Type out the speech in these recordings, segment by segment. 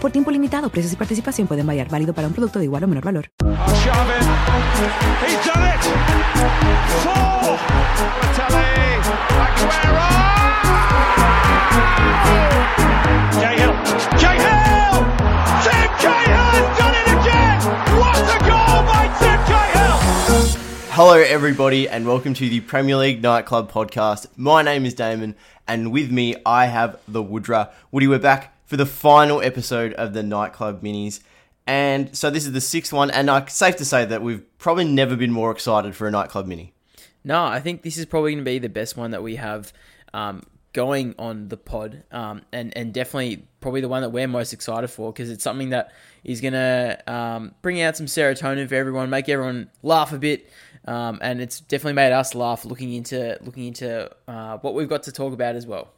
Por tiempo limitado, precios y participación pueden variar. Válido para un producto de igual o menor valor. Hello, everybody, and welcome to the Premier League Nightclub podcast. My name is Damon, and with me, I have the Woodra. Woody, we're back for the final episode of the Nightclub Minis. And so this is the sixth one, and uh, safe to say that we've probably never been more excited for a Nightclub Mini. No, I think this is probably going to be the best one that we have um, going on the pod, um, and and definitely probably the one that we're most excited for because it's something that is going to um, bring out some serotonin for everyone, make everyone laugh a bit, um, and it's definitely made us laugh looking into looking into uh, what we've got to talk about as well.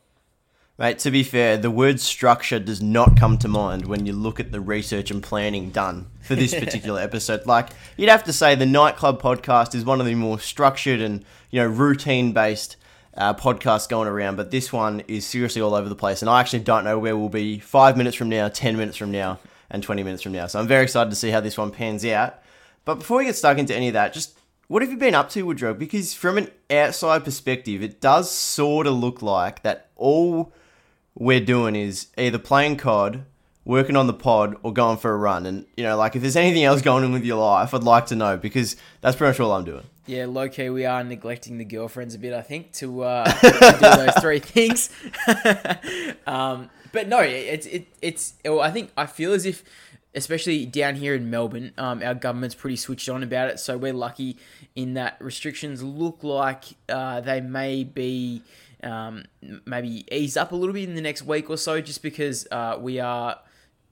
Mate, to be fair, the word structure does not come to mind when you look at the research and planning done for this particular episode. Like, you'd have to say the Nightclub podcast is one of the more structured and, you know, routine based uh, podcasts going around, but this one is seriously all over the place. And I actually don't know where we'll be five minutes from now, 10 minutes from now, and 20 minutes from now. So I'm very excited to see how this one pans out. But before we get stuck into any of that, just what have you been up to, Woodrow? Because from an outside perspective, it does sort of look like that all we're doing is either playing COD, working on the pod, or going for a run. And, you know, like if there's anything else going on with your life, I'd like to know because that's pretty much all I'm doing. Yeah, low key, we are neglecting the girlfriends a bit, I think, to, uh, to do those three things. um, but no, it's, it, it's, I think, I feel as if, especially down here in Melbourne, um, our government's pretty switched on about it. So we're lucky in that restrictions look like uh, they may be um, maybe ease up a little bit in the next week or so, just because uh, we are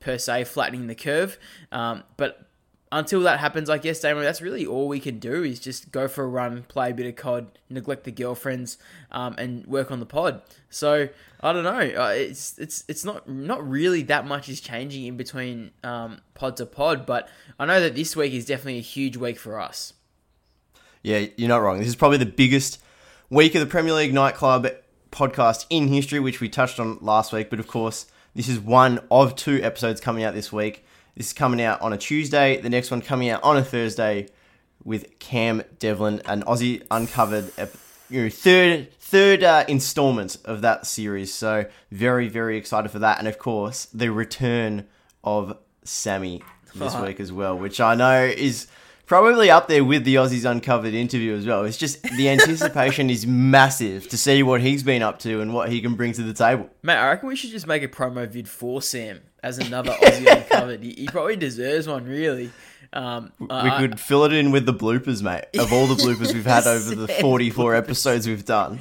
per se flattening the curve. Um, but until that happens, I guess, Damon, that's really all we can do is just go for a run, play a bit of COD, neglect the girlfriends, um, and work on the pod. So I don't know. Uh, it's it's it's not not really that much is changing in between um, pod to pod, but I know that this week is definitely a huge week for us. Yeah, you're not wrong. This is probably the biggest week of the Premier League nightclub podcast in history, which we touched on last week. But of course, this is one of two episodes coming out this week. This is coming out on a Tuesday. The next one coming out on a Thursday with Cam Devlin, an Aussie Uncovered, you know, third third uh, installment of that series. So very very excited for that, and of course the return of Sammy this week as well, which I know is probably up there with the Aussies Uncovered interview as well. It's just the anticipation is massive to see what he's been up to and what he can bring to the table. Mate, I reckon we should just make a promo vid for Sam as another Aussie Uncovered. He, he, probably deserves one, really. Um, we uh, could fill it in with the bloopers, mate, of all the bloopers we've had over the 44 episodes we've done.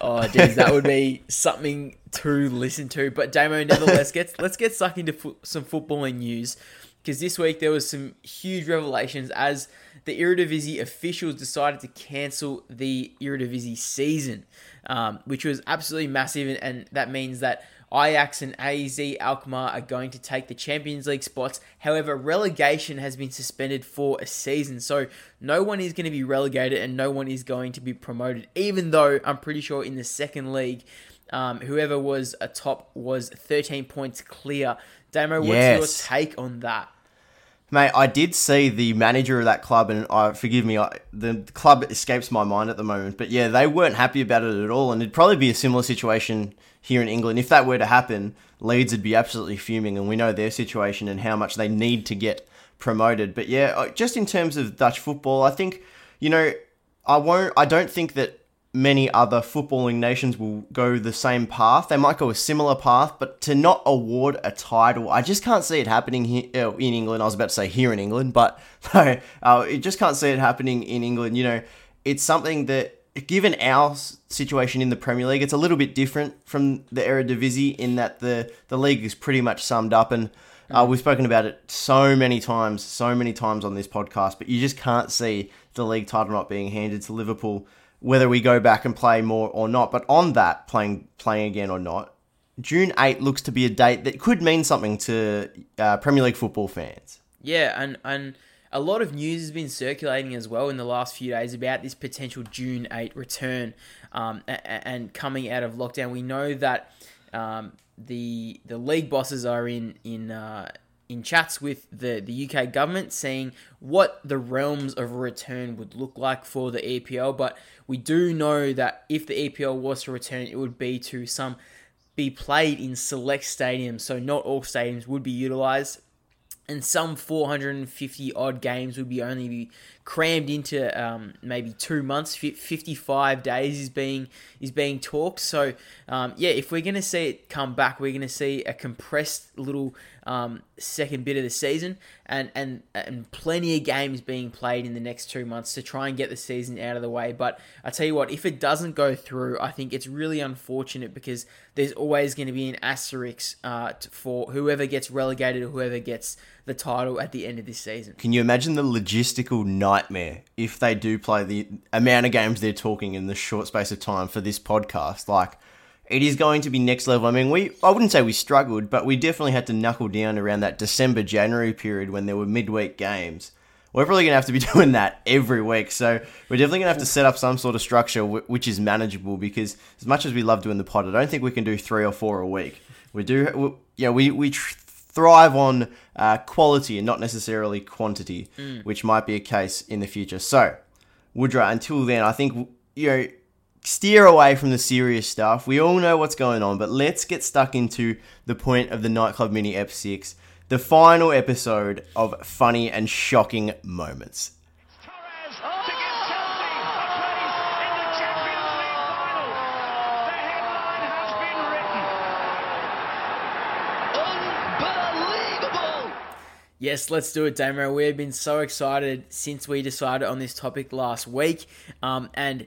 Oh, geez, that would be something to listen to. But Damo, nevertheless, get, let's get stuck into fo- some footballing news. Because this week there was some huge revelations as the Eredivisie officials decided to cancel the Eredivisie season, um, which was absolutely massive, and, and that means that Ajax and AZ Alkmaar are going to take the Champions League spots. However, relegation has been suspended for a season, so no one is going to be relegated and no one is going to be promoted. Even though I'm pretty sure in the second league, um, whoever was atop was 13 points clear. Damo, what's Yes. your take on that? Mate, I did see the manager of that club, and I forgive me, I, the club escapes my mind at the moment. But yeah, they weren't happy about it at all, and it'd probably be a similar situation here in England. If that were to happen, Leeds would be absolutely fuming, and we know their situation and how much they need to get promoted. But yeah, uh, just in terms of Dutch football, I think you know, I won't. I don't think that many other footballing nations will go the same path. They might go a similar path, but to not award a title, I just can't see it happening here uh, in England. I was about to say here in England, but no, uh, it just can't see it happening in England. You know, it's something that. Given our situation in the Premier League, it's a little bit different from the Eredivisie in that the, the league is pretty much summed up, and uh, we've spoken about it so many times, so many times on this podcast. But you just can't see the league title not being handed to Liverpool whether we go back and play more or not. But on that, playing playing again or not, June 8 looks to be a date that could mean something to uh, Premier League football fans. Yeah, and and a lot of news has been circulating as well in the last few days about this potential June 8 return um, a- a- and coming out of lockdown. We know that um, the the league bosses are in in uh, in chats with the, the UK government, seeing what the realms of return would look like for the EPL. But we do know that if the EPL was to return, it would be to some be played in select stadiums, so not all stadiums would be utilized and some 450 odd games would be only be crammed into um, maybe two months. 55 days is being is being talked. So um, yeah, if we're gonna see it come back, we're gonna see a compressed little um, second bit of the season, and and and plenty of games being played in the next two months to try and get the season out of the way. But I tell you what, if it doesn't go through, I think it's really unfortunate because there's always going to be an asterisk uh, for whoever gets relegated or whoever gets the title at the end of this season. Can you imagine the logistical nightmare if they do play the amount of games they're talking in the short space of time for this podcast? Like, it is going to be next level. I mean, we I wouldn't say we struggled, but we definitely had to knuckle down around that December January period when there were midweek games. We're probably going to have to be doing that every week. So we're definitely going to have to set up some sort of structure wh- which is manageable because as much as we love doing the pod, I don't think we can do three or four a week. We do, we, yeah, we, we tr- thrive on uh, quality and not necessarily quantity, Mm. which might be a case in the future. So, Woodrow, until then, I think, you know, steer away from the serious stuff. We all know what's going on, but let's get stuck into the point of the Nightclub Mini F6, the final episode of funny and shocking moments. Yes, let's do it, Damo. We have been so excited since we decided on this topic last week. Um, and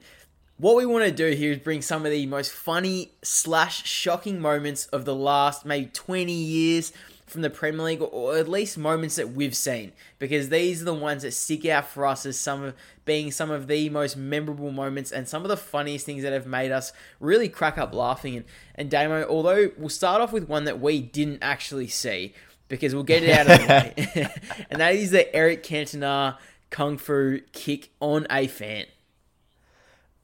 what we want to do here is bring some of the most funny slash shocking moments of the last maybe 20 years from the Premier League, or at least moments that we've seen, because these are the ones that stick out for us as some of being some of the most memorable moments and some of the funniest things that have made us really crack up laughing. And, and Damo, although we'll start off with one that we didn't actually see, because we'll get it out of the way, and that is the Eric Cantona kung fu kick on a fan.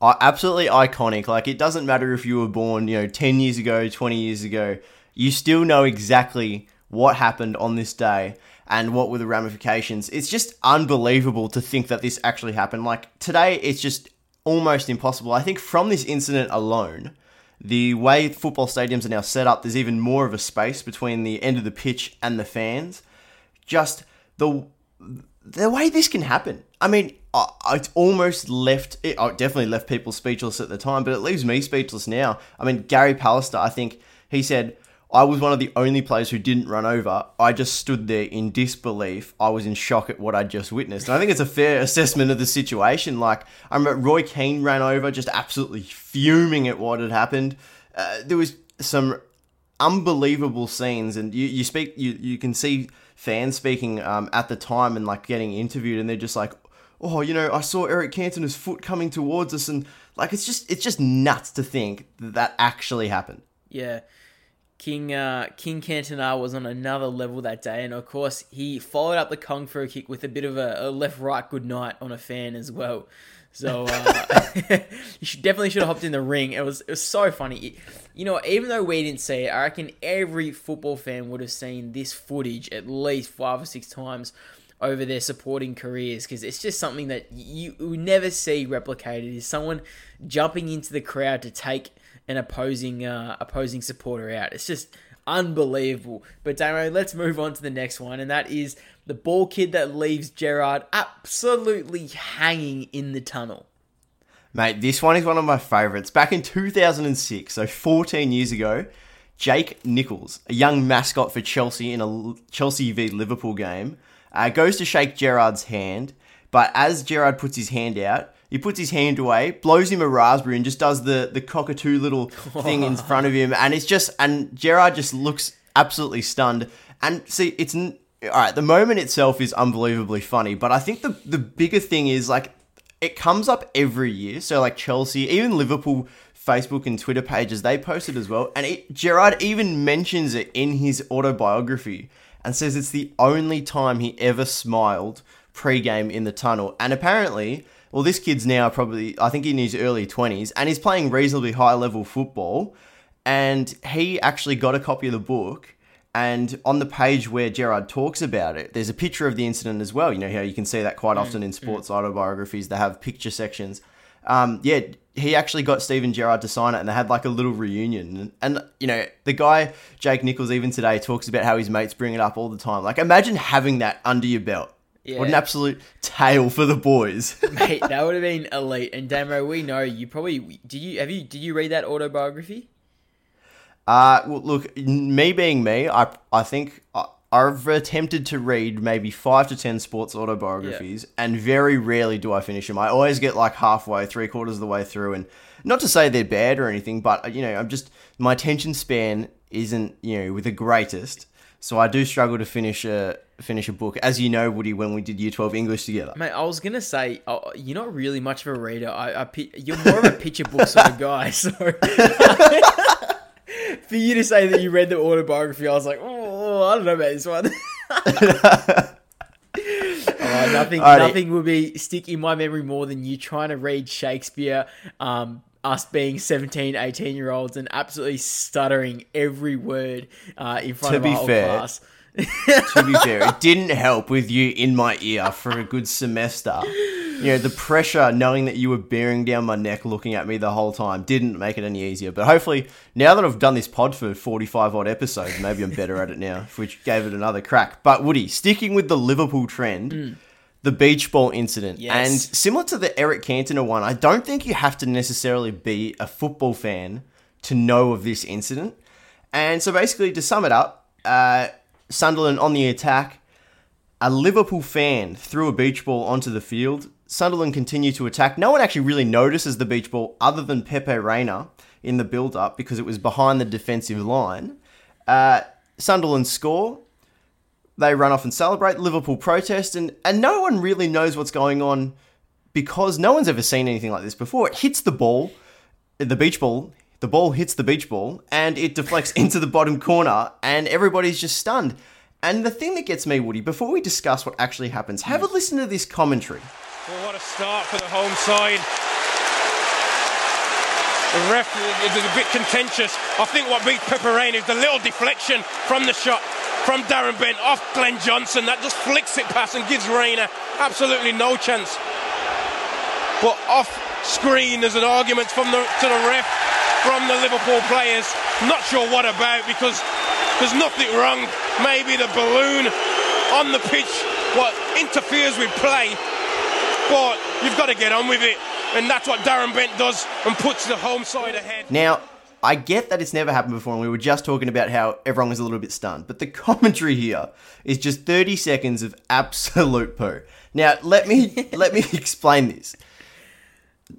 Uh, absolutely iconic. Like it doesn't matter if you were born, you know, 10 years ago, 20 years ago, you still know exactly what happened on this day and what were the ramifications. It's just unbelievable to think that this actually happened. Like today it's just almost impossible. I think from this incident alone, the way football stadiums are now set up, there's even more of a space between the end of the pitch and the fans. Just the the way this can happen. I mean, I, it's almost left. Oh, it definitely left people speechless at the time, but it leaves me speechless now. I mean, Gary Pallister, I think he said, "I was one of the only players who didn't run over. I just stood there in disbelief. I was in shock at what I'd just witnessed." And I think it's a fair assessment of the situation. Like, I remember Roy Keane ran over, just absolutely fuming at what had happened. Uh, there was some unbelievable scenes, and you, you speak you you can see fans speaking um, at the time and like getting interviewed, and they're just like, oh, you know, I saw Eric Cantona's foot coming towards us, and like it's just it's just nuts to think that that actually happened. Yeah. King uh, King Cantona was on another level that day, and of course he followed up the Kung Fu kick with a bit of a, a left right good night on a fan as well. So uh, you should definitely should have hopped in the ring. It was it was so funny. You know, even though we didn't see it, I reckon every football fan would have seen this footage at least five or six times over their supporting careers because it's just something that you, you never see replicated. Is someone jumping into the crowd to take an opposing uh, opposing supporter out. It's just unbelievable. But Damo, let's move on to the next one, and that is the ball kid that leaves Gerrard absolutely hanging in the tunnel. Mate, this one is one of my favourites. Back in 2006, so 14 years ago, Jake Nichols, a young mascot for Chelsea in a Chelsea v Liverpool game, uh, goes to shake Gerrard's hand, but as Gerrard puts his hand out, he puts his hand away, blows him a raspberry, and just does the the cockatoo little thing in front of him, and it's just and Gerrard just looks absolutely stunned. And see, it's all right. The moment itself is unbelievably funny, but I think the the bigger thing is like it comes up every year. So like Chelsea, even Liverpool. Facebook and Twitter pages, they post it as well. And it, Gerrard even mentions it in his autobiography and says it's the only time he ever smiled pre-game in the tunnel. And apparently, well, this kid's now probably, I think in his early 20s, and he's playing reasonably high level football. And he actually got a copy of the book. And on the page where Gerrard talks about it, there's a picture of the incident as well. You know how you can see that quite often in sports autobiographies. They have picture sections. Um, yeah, he actually got Steven Gerrard to sign it, and they had like a little reunion. And, and, you know, the guy Jake Nichols even today talks about how his mates bring it up all the time. Like, imagine having that under your belt. Yeah. What an absolute tale for the boys, mate! That would have been elite. And Damo, we know you probably did. You have you did you read that autobiography? Uh, well, look, me being me, I I think I, I've attempted to read maybe five to ten sports autobiographies, yeah. and very rarely do I finish them. I always get like halfway, three quarters of the way through, and not to say they're bad or anything, but you know, I'm just my attention span isn't you know with the greatest. So I do struggle to finish a finish a book, as you know, Woody, when we did Year Twelve English together. Mate, I was gonna say oh, you're not really much of a reader. I, I you're more of a picture book sort of guy. So for you to say that you read the autobiography, I was like, oh, I don't know about this one. oh, nothing, right. nothing will be stick in my memory more than you trying to read Shakespeare. Um, us being 17, 18 year olds and absolutely stuttering every word uh, in front to of our fair, class. To be fair, it didn't help with you in my ear for a good semester. You know, the pressure knowing that you were bearing down my neck looking at me the whole time didn't make it any easier. But hopefully, now that I've done this pod for 45 odd episodes, maybe I'm better at it now, which gave it another crack. But Woody, sticking with the Liverpool trend, mm the beach ball incident. Yes. And similar to the Eric Cantona one, I don't think you have to necessarily be a football fan to know of this incident. And so basically, to sum it up, uh, Sunderland on the attack. A Liverpool fan threw a beach ball onto the field. Sunderland continued to attack. No one actually really notices the beach ball other than Pepe Reina in the build up because it was behind the defensive line. Uh, Sunderland score. They run off and celebrate. Liverpool protest, and, and no one really knows what's going on because no one's ever seen anything like this before. It hits the ball, the beach ball, the ball hits the beach ball, and it deflects into the bottom corner, and everybody's just stunned. And the thing that gets me, Woody, before we discuss what actually happens, have a listen to this commentary. Well, what a start for the home side. The ref is a bit contentious. I think what beats Pepe Reina is the little deflection from the shot from Darren Bent off Glenn Johnson that just flicks it past and gives Reina absolutely no chance. But off screen, there's an argument from the to the ref from the Liverpool players. Not sure what about because there's nothing wrong. Maybe the balloon on the pitch what interferes with play, but you've got to get on with it, and that's what Darren Bent does and puts the home side ahead. Now, I get that it's never happened before, and we were just talking about how everyone was a little bit stunned. But the commentary here is just 30 seconds of absolute poo. Now, let me let me explain this.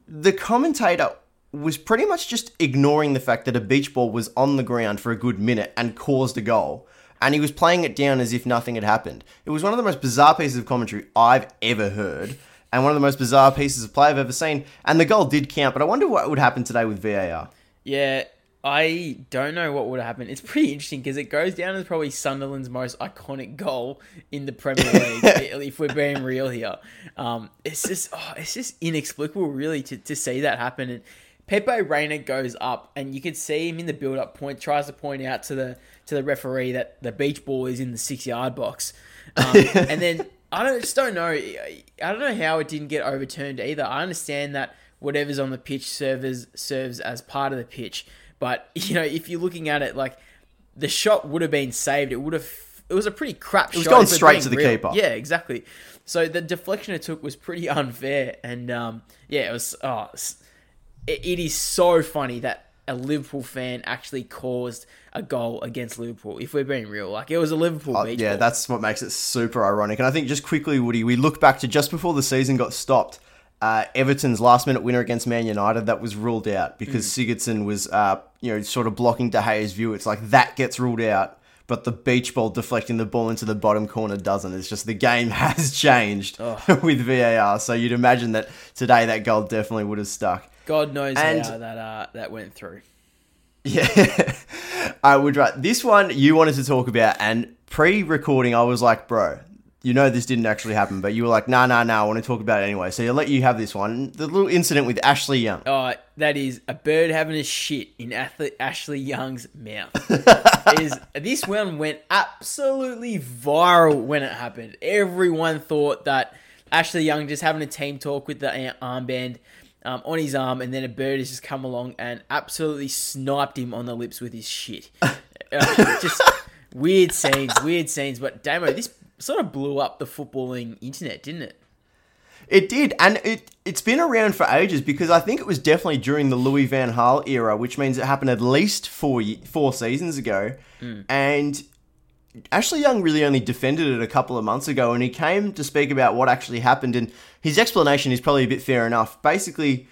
The commentator was pretty much just ignoring the fact that a beach ball was on the ground for a good minute and caused a goal. And he was playing it down as if nothing had happened. It was one of the most bizarre pieces of commentary I've ever heard, and one of the most bizarre pieces of play I've ever seen. And the goal did count, but I wonder what would happen today with VAR. Yeah, I don't know what would have happened. It's pretty interesting because it goes down as probably Sunderland's most iconic goal in the Premier League. if we're being real here, um, it's just oh, it's just inexplicable, really, to, to see that happen. And Pepe Reina goes up, and you can see him in the build-up point, tries to point out to the to the referee that the beach ball is in the six-yard box, um, and then I don't just don't know. I don't know how it didn't get overturned either. I understand that whatever's on the pitch serves serves as part of the pitch, but you know if you're looking at it like the shot would have been saved, it would have. It was a pretty crap it was shot. going straight to the real. keeper. Yeah, exactly. So the deflection it took was pretty unfair, and um, yeah, it was. Oh, it, it is so funny that a Liverpool fan actually caused a goal against Liverpool. If we're being real, like it was a Liverpool beach yeah, ball. that's what makes it super ironic. And I think just quickly, Woody, we look back to just before the season got stopped. Uh, Everton's last minute winner against Man United that was ruled out because Sigurdsson was, uh, you know, sort of blocking De Gea's view. It's like that gets ruled out, but the beach ball deflecting the ball into the bottom corner doesn't. It's just the game has changed with VAR. So you'd imagine that today that goal definitely would have stuck. God knows And- how that uh, that went through. Yeah. I would right. This one you wanted to talk about, and pre-recording, I was like, bro, you know this didn't actually happen, but you were like, nah, nah, nah, I want to talk about it anyway. So I'll let you have this one. The little incident with Ashley Young. Oh, that is a bird having a shit in Ashley Young's mouth. is this one went absolutely viral when it happened. Everyone thought that Ashley Young just having a team talk with the armband um, on his arm, and then a bird has just come along and absolutely sniped him on the lips with his shit. Uh, just weird scenes, weird scenes. But Damo, this sort of blew up the footballing internet, didn't it? It did, and it it's been around for ages because I think it was definitely during the Louis Van Gaal era, which means it happened at least four four seasons ago. And Ashley Young really only defended it a couple of months ago, and he came to speak about what actually happened. And his explanation is probably a bit fair enough. Basically,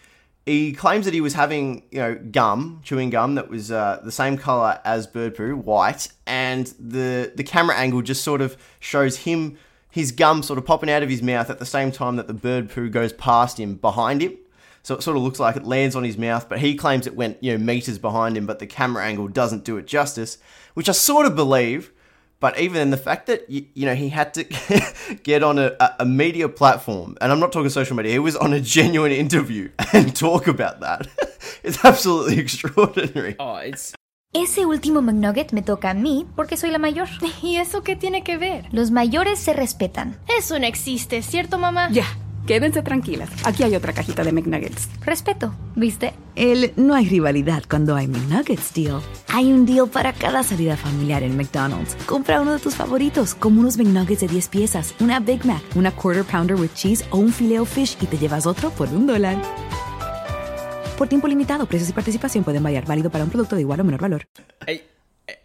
he claims that he was having you know gum, chewing gum that was uh, the same color as bird poo, white, and the the camera angle just sort of shows him his gum sort of popping out of his mouth at the same time that the bird poo goes past him behind him. So it sort of looks like it lands on his mouth, but he claims it went you know meters behind him, but the camera angle doesn't do it justice, which I sort of believe. But even then, the fact that you, you know he had to get on a, a media platform, and I'm not talking social media, he was on a genuine interview and talk about that. it's absolutely extraordinary. Oh, it's Ese último McNugget me toca a mí porque soy la mayor. ¿Y eso qué tiene que ver? Los mayores se respetan. Eso no existe, ¿cierto, mamá? Ya, quédense tranquilas. Aquí hay otra cajita de McNuggets. Respeto, ¿viste? El no hay rivalidad cuando hay McNuggets deal. Hay un deal para cada salida familiar en McDonald's. Compra uno de tus favoritos, como unos McNuggets de 10 piezas, una Big Mac, una Quarter Pounder with Cheese o un Filet Fish y te llevas otro por un dólar. Por tiempo limitado, precios y participación pueden variar. Válido para un producto de igual o menor valor. I,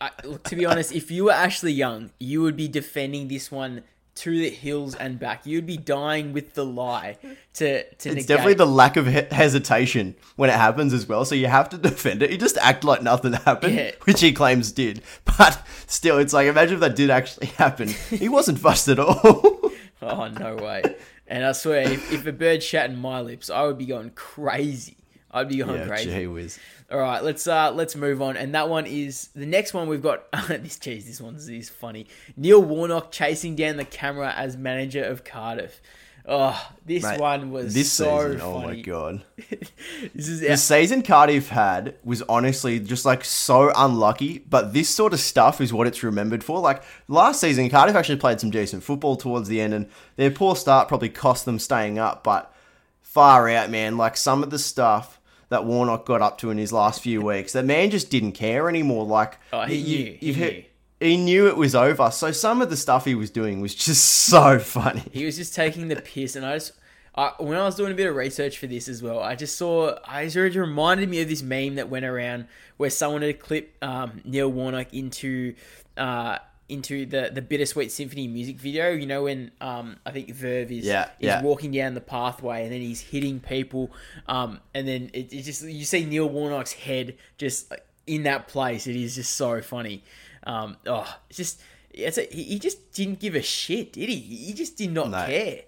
I, look, to be honest, if you were Ashley Young, you would be defending this one to the hills and back. You'd be dying with the lie to to It's negate. definitely the lack of he- hesitation when it happens as well. So you have to defend it. You just act like nothing happened, Yeah. which he claims did. But still, it's like imagine if that did actually happen. He wasn't fussed at all. Oh no way! And I swear, if, if a bird shat in my lips, I would be going crazy. I'd be going yeah, crazy. gee whiz. All right, let's uh let's move on. And that one is the next one we've got. this geez, this one's is funny. Neil Warnock chasing down the camera as manager of Cardiff. Oh, this Mate, one was this so season. funny. Oh my god. This is The season Cardiff had was honestly just like so unlucky, but this sort of stuff is what it's remembered for. Like last season, Cardiff actually played some decent football towards the end, and their poor start probably cost them staying up. But far out, man, like some of the stuff that Warnock got up to in his last few weeks, the man just didn't care anymore. Like Oh, he you- knew, he knew. he knew it was over. So some of the stuff he was doing was just so funny. He was just taking the piss, and I just. I, when I was doing a bit of research for this as well, I just saw. I just reminded me of this meme that went around where someone had clipped um, Neil Warnock into uh, into the the bittersweet symphony music video. You know when um I think Verve is Yeah, is yeah. walking down the pathway and then he's hitting people, um and then it, it just you see Neil Warnock's head just like, in that place. It is just so funny. Um, oh, it's just it's a, he he just didn't give a shit, did he? He just did not care.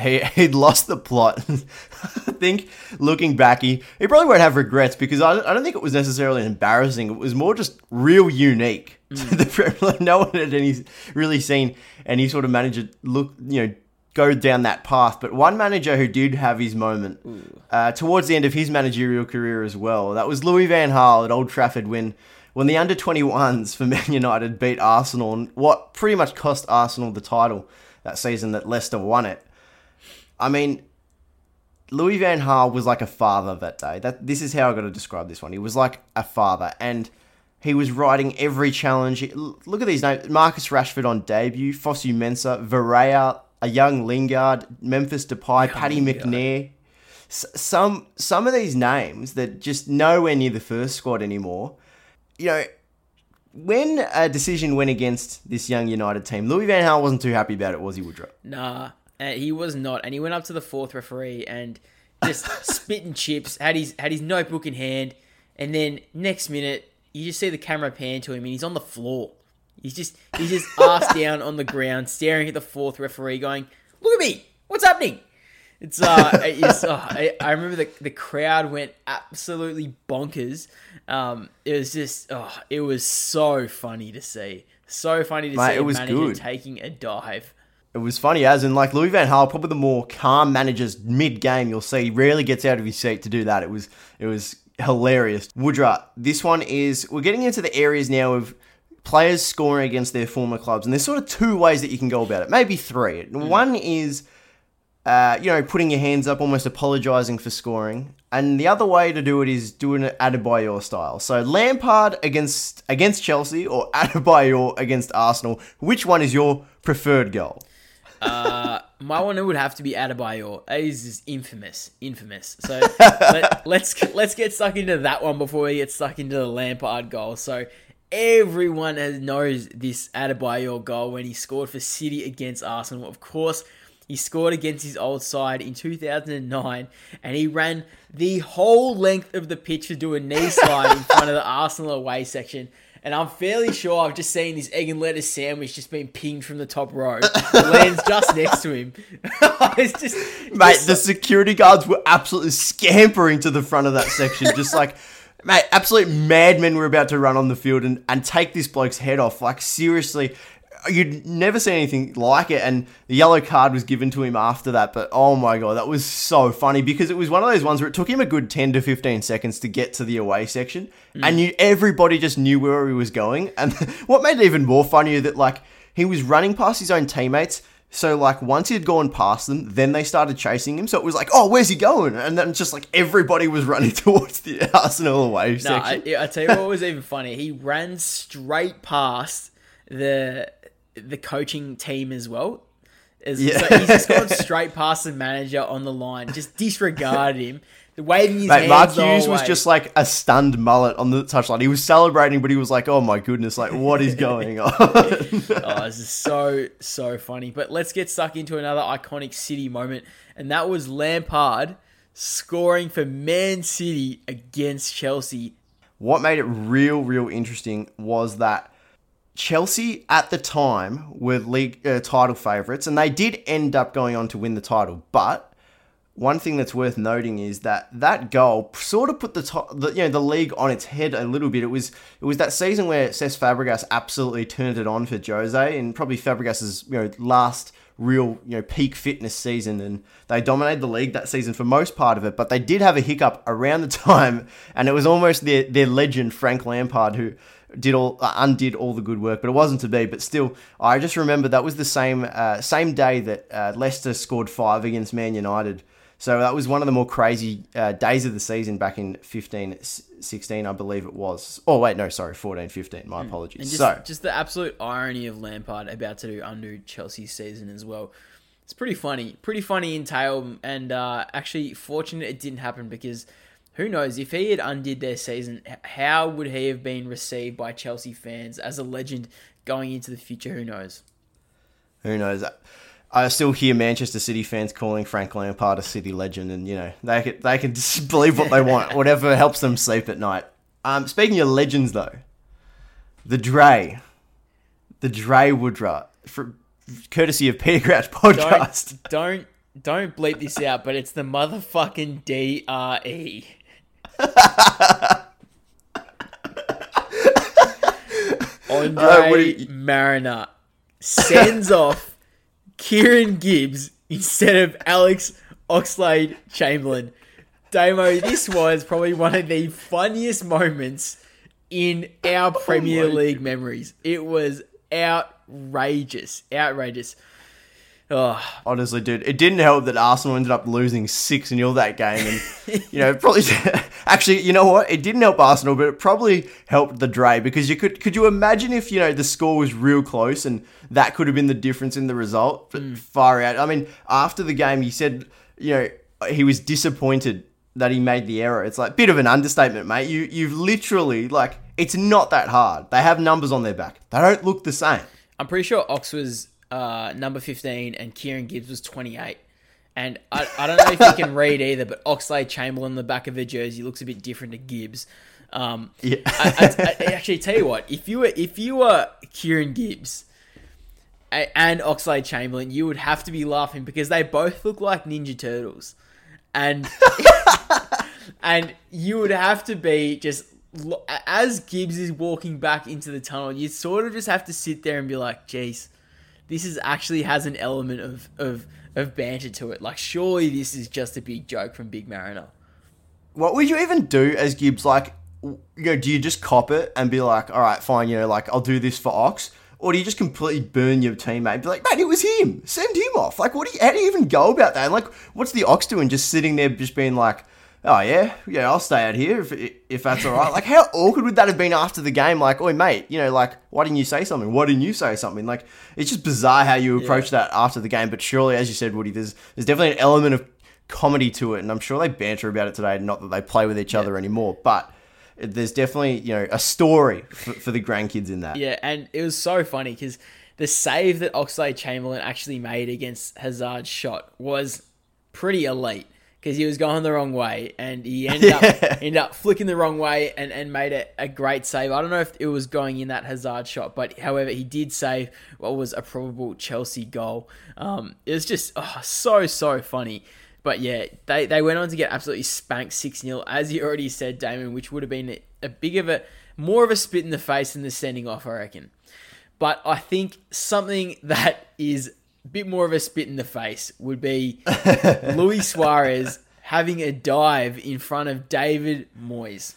He, he'd lost the plot. I think looking back, he, he probably won't have regrets because I, I don't think it was necessarily embarrassing. It was more just real unique to the Premier League. No one had any really seen any sort of manager look, you know, go down that path. But one manager who did have his moment uh, towards the end of his managerial career as well, that was Louis Van Gaal at Old Trafford when when the under 21s for Man United beat Arsenal and what pretty much cost Arsenal the title that season that Leicester won it. I mean, Louis Van Gaal was like a father that day. That this is how I got to describe this one. He was like a father, and he was riding every challenge. Look at these names: Marcus Rashford on debut, Fosu Mensah, Varela, a young Lingard, Memphis Depay, Paddy McNair. S- some some of these names that just nowhere near the first squad anymore. You know, when a decision went against this young United team, Louis Van Gaal wasn't too happy about it, was he, Woodrow? Nah, uh, he was not, and he went up to the fourth referee and just spitting chips. Had his had his notebook in hand, and then next minute you just see the camera pan to him, and he's on the floor. He's just he's just ass down on the ground, staring at the fourth referee, going, "Look at me! What's happening?" It's uh, it's, oh, I, I remember the the crowd went absolutely bonkers. Um, it was just oh, it was so funny to see, so funny to Mate, see it a was manager good. taking a dive. It was funny as in like Louis Van Gaal, probably the more calm managers mid game you'll see, rarely gets out of his seat to do that. It was it was hilarious. Woodra, this one is we're getting into the areas now of players scoring against their former clubs, and there's sort of two ways that you can go about it, maybe three. One is uh, you know, putting your hands up, almost apologising for scoring. And the other way to do it is doing it Adebayor style. So Lampard against against Chelsea or Adebayor against Arsenal. Which one is your preferred goal? Uh, my one would have to be Adebayor. Is just infamous, infamous. So let, let's let's get stuck into that one before we get stuck into the Lampard goal. So everyone has knows this Adebayor goal when he scored for City against Arsenal. Of course, he scored against his old side in 2009, and he ran the whole length of the pitch to do a knee slide in front of the Arsenal away section. And I'm fairly sure I've just seen this egg and lettuce sandwich just being pinged from the top row. Lands just next to him. it's just, Mate, just the security guards were absolutely scampering to the front of that section, just like, mate, absolute madmen were about to run on the field and, and take this bloke's head off. Like, seriously, you'd never seen anything like it. And the yellow card was given to him after that. But oh my God, that was so funny because it was one of those ones where it took him a good 10 to 15 seconds to get to the away section. Mm. And you, everybody just knew where he was going. And what made it even more funnier that, like, he was running past his own teammates. So like once he had gone past them, then they started chasing him. So it was like, oh, where's he going? And then just like everybody was running towards the Arsenal away No, section. I, I tell you what was even funny. He ran straight past the the coaching team as well. As, Yeah. So he's just gone straight past the manager on the line, just disregarded him, waving his Mate, hands Mark Hughes was just like a stunned mullet on the touchline. He was celebrating, but he was like, "Oh my goodness, like what is going on?" oh, this is so so funny. But let's get stuck into another iconic City moment, and that was Lampard scoring for Man City against Chelsea. what made it real, real interesting was that Chelsea at the time were league uh, title favourites, and they did end up going on to win the title. But one thing that's worth noting is that that goal sort of put the, to- the you know the league on its head a little bit. It was it was that season where Cesc Fabregas absolutely turned it on for Jose, and probably Fabregas's you know last real you know peak fitness season, and they dominated the league that season for most part of it. But they did have a hiccup around the time, and it was almost their their legend Frank Lampard who did all uh, undid all the good work, but it wasn't to be. But still, I just remember that was the same uh, same day that uh, Leicester scored five against Man United. So that was one of the more crazy uh, days of the season back in 15 16, I believe it was. Oh, wait, no, sorry, 14 15. My apologies. And just, so, just the absolute irony of Lampard about to do undo Chelsea's season as well. It's pretty funny, pretty funny in tale, and uh, actually fortunate it didn't happen because who knows if he had undid their season, how would he have been received by Chelsea fans as a legend going into the future? Who knows? Who knows? I still hear Manchester City fans calling Frank Lampard a city legend, and you know they can they can just believe what they want, whatever helps them sleep at night. Um, speaking of legends, though, the Dre, the Dre Woodruff, for, courtesy of Peter Crouch podcast. Don't, don't don't bleep this out, but it's the motherfucking D R E. Andre Uh, you- Marriner sends off Kieran Gibbs instead of Alex Oxlade Chamberlain. Damo, this was probably one of the funniest moments in our Premier League memories. It was outrageous. Outrageous. Oh, Honestly, dude, it didn't help that Arsenal ended up losing 6 0 that game. And, you know, probably. Actually, you know what? It didn't help Arsenal, but it probably helped the Dre because you could. Could you imagine if, you know, the score was real close and that could have been the difference in the result? But hmm. far out. I mean, after the game, he said, you know, he was disappointed that he made the error. It's like, bit of an understatement, mate. You, you've literally, like, it's not that hard. They have numbers on their back, they don't look the same. I'm pretty sure Ox was uh, number 15 and Kieran Gibbs was 28. And I, I don't know if you can read either, but Oxlade Chamberlain, on the back of her jersey, looks a bit different to Gibbs. Um, Yeah. I, I, I actually tell you what, if you were if you were Kieran Gibbs and Oxlade Chamberlain, you would have to be laughing because they both look like Ninja Turtles, and and you would have to be just as Gibbs is walking back into the tunnel, you sort of just have to sit there and be like, "Jeez, this is actually has an element of of of banter to it. Like, surely this is just a big joke from Big Marriner." What would you even do as Gibbs? Like, you know, do you just cop it and be like, all right, fine, you know, like I'll do this for Ox, or do you just completely burn your teammate? Be like, man, it was him. Send him off. Like, what do you? How do you even go about that? And like, what's the Ox doing? Just sitting there, just being like. Oh yeah, yeah. I'll stay out here if if that's all right. Like, how awkward would that have been after the game? Like, oi, mate, you know, like, why didn't you say something? Why didn't you say something? Like, it's just bizarre how you approach that after the game. But surely, as you said, Woody, there's there's definitely an element of comedy to it, and I'm sure they banter about it today. Not that they play with each other anymore, but there's definitely you know a story for, for the grandkids in that. Yeah, and it was so funny because the save that Oxlade Chamberlain actually made against Hazard's shot was pretty elite because he was going the wrong way and he ended up ended up flicking the wrong way and, and made a, a great save. I don't know if it was going in that Hazard shot, but however, he did save what was a probable Chelsea goal. Um, it was just oh, so so funny. But yeah, they, they went on to get absolutely spanked 6 0, as you already said, Damon, which would have been a, a big of a, more of a spit in the face than the sending off, I reckon. But I think something that is bit more of a spit in the face would be Luis Suarez having a dive in front of David Moyes.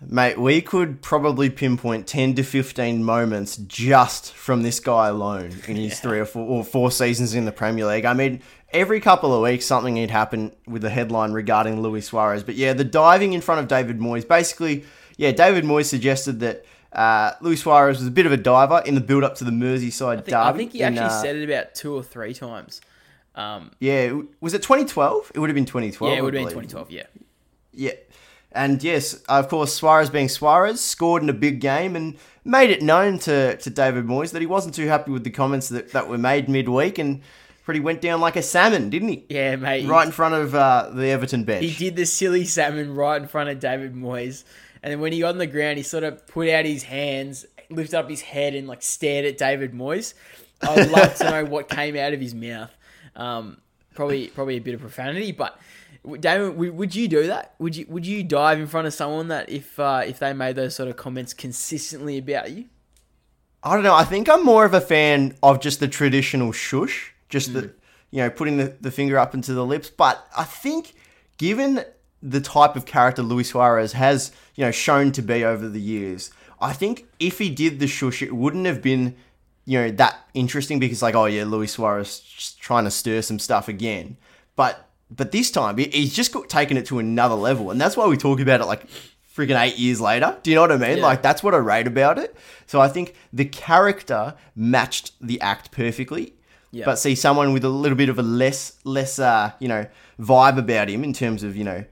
Mate, we could probably pinpoint 10 to 15 moments just from this guy alone in his three or four, or four seasons in the Premier League. I mean, every couple of weeks something had happened with a headline regarding Luis Suarez. But yeah, the diving in front of David Moyes, basically, yeah, David Moyes suggested that uh, Luis Suarez was a bit of a diver in the build up to the Merseyside I think, derby. I think he in, actually uh, said it about two or three times. Um, Yeah, was it 2012? It would have been 2012. yeah, it would have been 2012, yeah. Yeah. And yes, of course, Suarez being Suarez, scored in a big game and made it known to, to David Moyes that he wasn't too happy with the comments that, that were made midweek and pretty went down like a salmon, didn't he? Yeah, mate. Right in front of uh, the Everton bench. He did the silly salmon right in front of David Moyes. And then when he got on the ground, he sort of put out his hands, lifted up his head, and like stared at David Moyes. I'd love to know what came out of his mouth. Um, probably, probably a bit of profanity, but David, would you do that? Would you would you dive in front of someone that if uh, if they made those sort of comments consistently about you? I don't know. I think I'm more of a fan of just the traditional shush, just the, you know, putting the, the finger up into the lips. But I think given the type of character Luis Suarez has, you know, shown to be over the years, I think if he did the shush, it wouldn't have been, you know, that interesting because like, oh yeah, Luis Suarez trying to stir some stuff again. But but this time he's just got taken it to another level, and that's why we talk about it like freaking eight years later. Do you know what I mean? Yeah. Like that's what I rate about it. So I think the character matched the act perfectly. Yeah. But see someone with a little bit of a less less uh, you know, vibe about him in terms of, you know,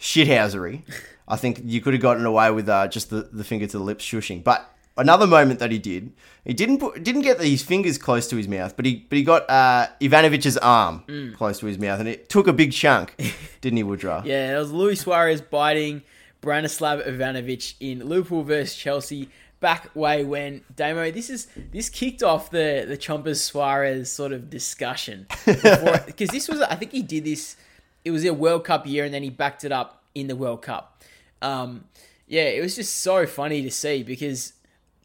shithousery. I think you could have gotten away with uh, just the, the finger to the lips shushing. But another moment that he did, he didn't put, didn't get his fingers close to his mouth, but he but he got uh, Ivanovic's arm Mm. close to his mouth, and it took a big chunk, didn't he, Woodrow? Yeah, it was Luis Suarez biting Branislav Ivanovic in Liverpool versus Chelsea back way when Damo. This is this kicked off the the Chompers Suarez sort of discussion because this was I think he did this. It was a World Cup year, and then he backed it up in the World Cup. Um, yeah, it was just so funny to see because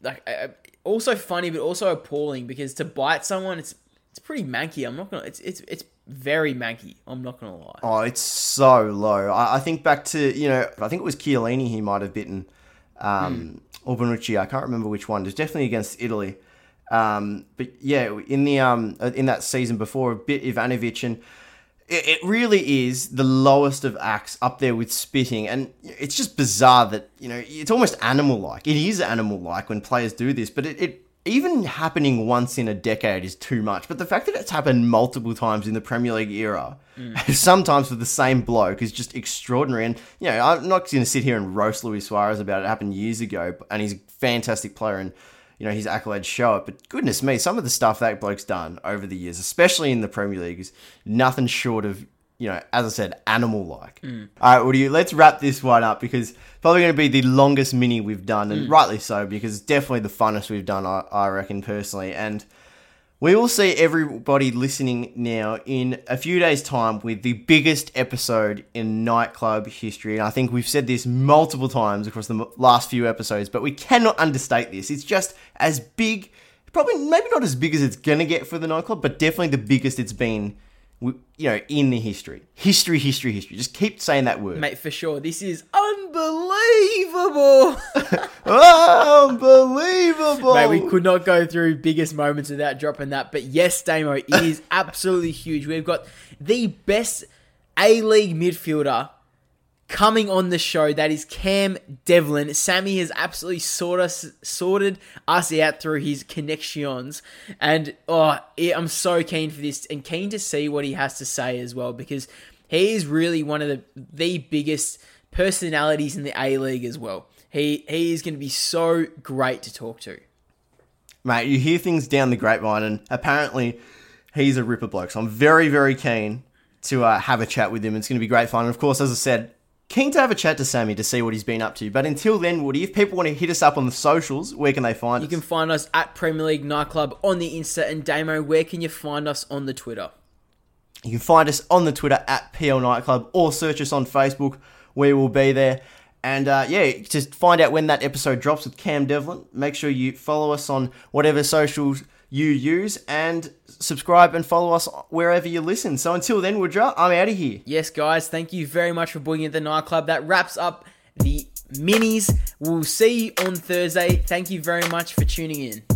like uh, also funny but also appalling because to bite someone it's it's pretty manky. I'm not gonna. It's it's it's very manky. I'm not gonna lie. Oh, it's so low. I, I think back to you know, I think it was Chiellini he might have bitten, um, or Bonucci. I can't remember which one. It was definitely against Italy. Um, but yeah, in the um in that season before, a bit Ivanovic, and it, it really is the lowest of acts up there with spitting, and it's just bizarre that you know it's almost animal like. It is animal like when players do this, but it, it even happening once in a decade is too much. But the fact that it's happened multiple times in the Premier League era, mm. sometimes with the same bloke, is just extraordinary. And you know, I'm not going to sit here and roast Luis Suarez about it. It happened years ago, and he's a fantastic player, and you know his accolades show it. But goodness me, some of the stuff that bloke's done over the years, especially in the Premier League, is nothing short of you know, as I said, animal like. Mm. All right, Woody, let's wrap this one up because it's probably going to be the longest mini we've done, and Mm. rightly so because it's definitely the funnest we've done, I, I reckon, personally. And we will see everybody listening now in a few days' time with the biggest episode in nightclub history. And I think we've said this multiple times across the last few episodes, but we cannot understate this. It's just as big, probably maybe not as big as it's going to get for the nightclub, but definitely the biggest it's been, you know, in the history. History, history, history. Just keep saying that word. Mate, for sure. This is unbelievable. Unbelievable. Mate, we could not go through biggest moments without dropping that. But yes, Damo, it is absolutely huge. We've got the best A League midfielder coming on the show. That is Cam Devlin. Sammy has absolutely sort us, sorted us out through his connections. And oh, I'm so keen for this and keen to see what he has to say as well because he is really one of the, the biggest personalities in the A League as well. He, he is going to be so great to talk to. Mate, you hear things down the grapevine, and apparently he's a ripper bloke. So I'm very, very keen to uh, have a chat with him. It's going to be great fun. And of course, as I said, keen to have a chat to Sammy to see what he's been up to. But until then, Woody, if people want to hit us up on the socials, where can they find You us? can find us at Premier League Nightclub on the Insta and Damo. Where can you find us on the Twitter? You can find us on the Twitter at PL Nightclub or search us on Facebook. We will be there. And uh, yeah, to find out when that episode drops with Cam Devlin, make sure you follow us on whatever socials you use and subscribe and follow us wherever you listen. So until then, Woodrow, I'm out of here. Yes, guys, thank you very much for booking at the nightclub. That wraps up the minis. We'll see you on Thursday. Thank you very much for tuning in.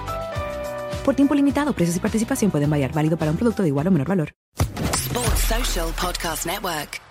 Por tiempo limitado, precios y participación pueden variar. Válido para un producto de igual o menor valor. Sports Social Podcast Network.